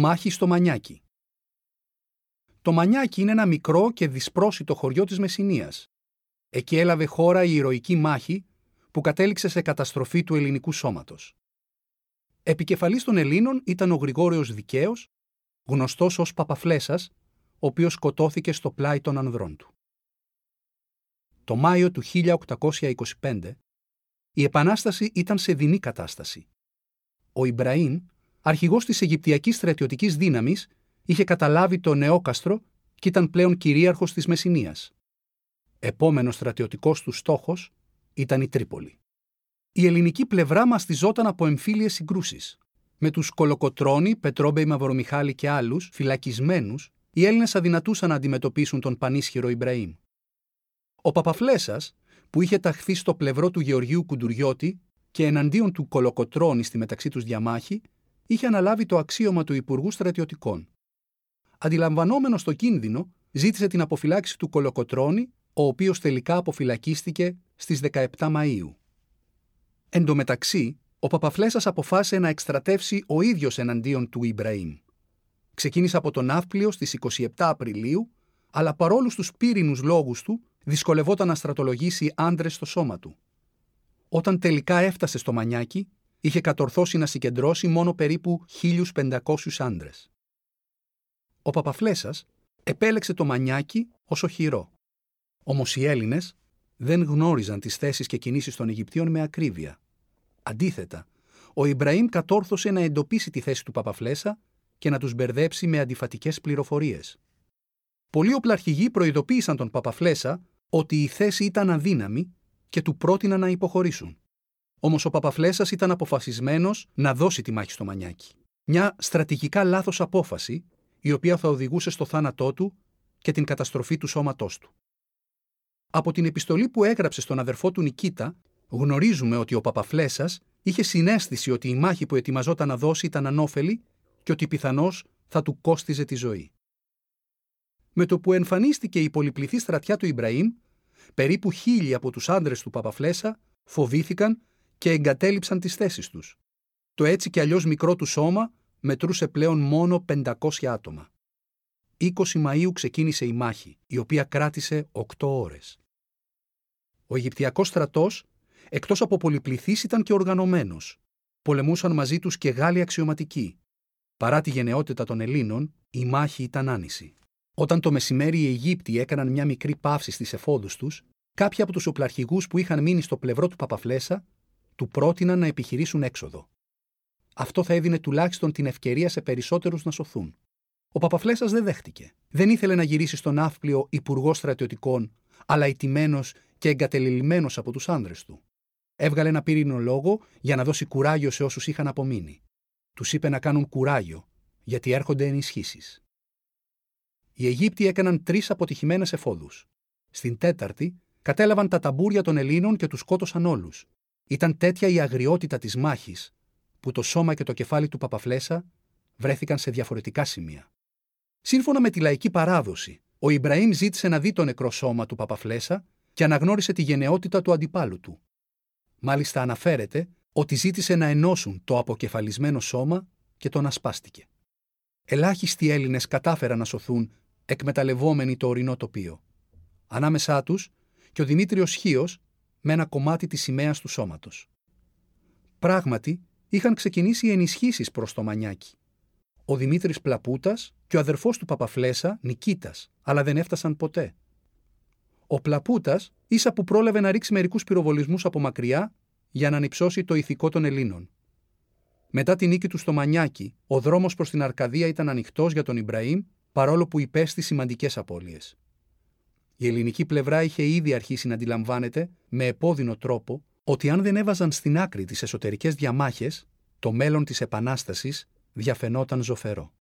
Μάχη στο Μανιάκι. Το Μανιάκι είναι ένα μικρό και δυσπρόσιτο χωριό της Μεσσηνίας. Εκεί έλαβε χώρα η ηρωική μάχη που κατέληξε σε καταστροφή του ελληνικού σώματος. Επικεφαλής των Ελλήνων ήταν ο Γρηγόριος Δικαίος, γνωστός ως Παπαφλέσας, ο οποίος σκοτώθηκε στο πλάι των ανδρών του. Το Μάιο του 1825, η Επανάσταση ήταν σε δεινή κατάσταση. Ο Ιμπραήμ, αρχηγός της Αιγυπτιακής στρατιωτικής δύναμης, είχε καταλάβει το νεόκαστρο και ήταν πλέον κυρίαρχος της Μεσσηνίας. Επόμενος στρατιωτικός του στόχος ήταν η Τρίπολη. Η ελληνική πλευρά μαστιζόταν από εμφύλιες συγκρούσεις. Με τους Κολοκοτρώνη, Πετρόμπεϊ Μαυρομιχάλη και άλλους φυλακισμένους, οι Έλληνες αδυνατούσαν να αντιμετωπίσουν τον πανίσχυρο Ιμπραήμ. Ο Παπαφλέσας, που είχε ταχθεί στο πλευρό του Γεωργίου Κουντουριώτη και εναντίον του Κολοκοτρώνη στη μεταξύ τους διαμάχη, είχε αναλάβει το αξίωμα του Υπουργού Στρατιωτικών. Αντιλαμβανόμενο το κίνδυνο, ζήτησε την αποφυλάξη του Κολοκοτρώνη, ο οποίος τελικά αποφυλακίστηκε στις 17 Μαου. Εν τω μεταξύ, ο Παπαφλέσας αποφάσισε να εκστρατεύσει ο ίδιος εναντίον του Ιμπραήμ. Ξεκίνησε από τον Ναύπλιο στις 27 Απριλίου, αλλά παρόλους τους πύρινους λόγους του, δυσκολευόταν να στρατολογήσει άντρες στο σώμα του. Όταν τελικά έφτασε στο Μανιάκι, είχε κατορθώσει να συγκεντρώσει μόνο περίπου 1.500 άντρες. Ο Παπαφλέσας επέλεξε το Μανιάκι ως οχυρό. Όμως οι Έλληνες δεν γνώριζαν τις θέσεις και κινήσεις των Αιγυπτίων με ακρίβεια. Αντίθετα, ο Ιμπραήμ κατόρθωσε να εντοπίσει τη θέση του Παπαφλέσα και να τους μπερδέψει με αντιφατικές πληροφορίες. Πολλοί οπλαρχηγοί προειδοποίησαν τον Παπαφλέσα ότι η θέση ήταν αδύναμη και του πρότειναν να υποχωρήσουν. Όμως ο Παπαφλέσας ήταν αποφασισμένος να δώσει τη μάχη στο Μανιάκι. Μια στρατηγικά λάθος απόφαση, η οποία θα οδηγούσε στο θάνατό του και την καταστροφή του σώματός του. Από την επιστολή που έγραψε στον αδερφό του Νικήτα, γνωρίζουμε ότι ο Παπαφλέσας είχε συνέστηση ότι η μάχη που ετοιμαζόταν να δώσει ήταν ανώφελη και ότι πιθανώς θα του κόστιζε τη ζωή. Με το που εμφανίστηκε η πολυπληθή στρατιά του Ιμπραήμ, περίπου χίλιοι από τους άντρες του Παπαφλέσα φοβήθηκαν και εγκατέλειψαν τις θέσεις τους. Το έτσι και αλλιώς μικρό του σώμα μετρούσε πλέον μόνο 500 άτομα. 20 Μαΐου ξεκίνησε η μάχη, η οποία κράτησε 8 ώρες. Ο Αιγυπτιακός στρατός, εκτός από πολυπληθής, ήταν και οργανωμένος. Πολεμούσαν μαζί τους και Γάλλοι αξιωματικοί. Παρά τη γενναιότητα των Ελλήνων, η μάχη ήταν άνηση. Όταν το μεσημέρι οι Αιγύπτιοι έκαναν μια μικρή παύση στις εφόδους τους, κάποιοι από τους οπλαρχηγούς που είχαν μείνει στο πλευρό του Παπαφλέσα του πρότειναν να επιχειρήσουν έξοδο. Αυτό θα έδινε τουλάχιστον την ευκαιρία σε περισσότερους να σωθούν. Ο Παπαφλέσσα δεν δέχτηκε. Δεν ήθελε να γυρίσει στον ναύπλιο υπουργό στρατιωτικών, αλλά ηττημένο και εγκατελειμμένο από τους άνδρες του. Έβγαλε ένα πύρινο λόγο για να δώσει κουράγιο σε όσους είχαν απομείνει. Τους είπε να κάνουν κουράγιο, γιατί έρχονται ενισχύσεις. Οι Αιγύπτιοι έκαναν τρεις αποτυχημένες εφόδους. Στην τέταρτη, κατέλαβαν τα ταμπούρια των Ελλήνων και τους σκότωσαν όλους. Ήταν τέτοια η αγριότητα της μάχης, που το σώμα και το κεφάλι του Παπαφλέσα βρέθηκαν σε διαφορετικά σημεία. Σύμφωνα με τη λαϊκή παράδοση, ο Ιμπραήμ ζήτησε να δει το νεκρό σώμα του Παπαφλέσα και αναγνώρισε τη γενναιότητα του αντιπάλου του. Μάλιστα αναφέρεται ότι ζήτησε να ενώσουν το αποκεφαλισμένο σώμα και τον ασπάστηκε. Ελάχιστοι Έλληνες κατάφεραν να σωθούν εκμεταλλευόμενοι το ορεινό τοπίο. Ανάμεσά τους και ο Δημήτριος Χίος με ένα κομμάτι της σημαίας του σώματος. Πράγματι, είχαν ξεκινήσει οι ενισχύσεις προς το Μανιάκι ο Δημήτρης Πλαπούτας και ο αδερφός του Παπαφλέσα, Νικήτας, αλλά δεν έφτασαν ποτέ. Ο Πλαπούτας ίσα που πρόλαβε να ρίξει μερικούς πυροβολισμούς από μακριά για να ανυψώσει το ηθικό των Ελλήνων. Μετά την νίκη του στο Μανιάκι, ο δρόμος προς την Αρκαδία ήταν ανοιχτός για τον Ιμπραήμ, παρόλο που υπέστη σημαντικές απώλειες. Η ελληνική πλευρά είχε ήδη αρχίσει να αντιλαμβάνεται με επώδυνο τρόπο ότι αν δεν έβαζαν στην άκρη τις εσωτερικές διαμάχες, το μέλλον της Επανάστασης διαφαινόταν ζωφερό.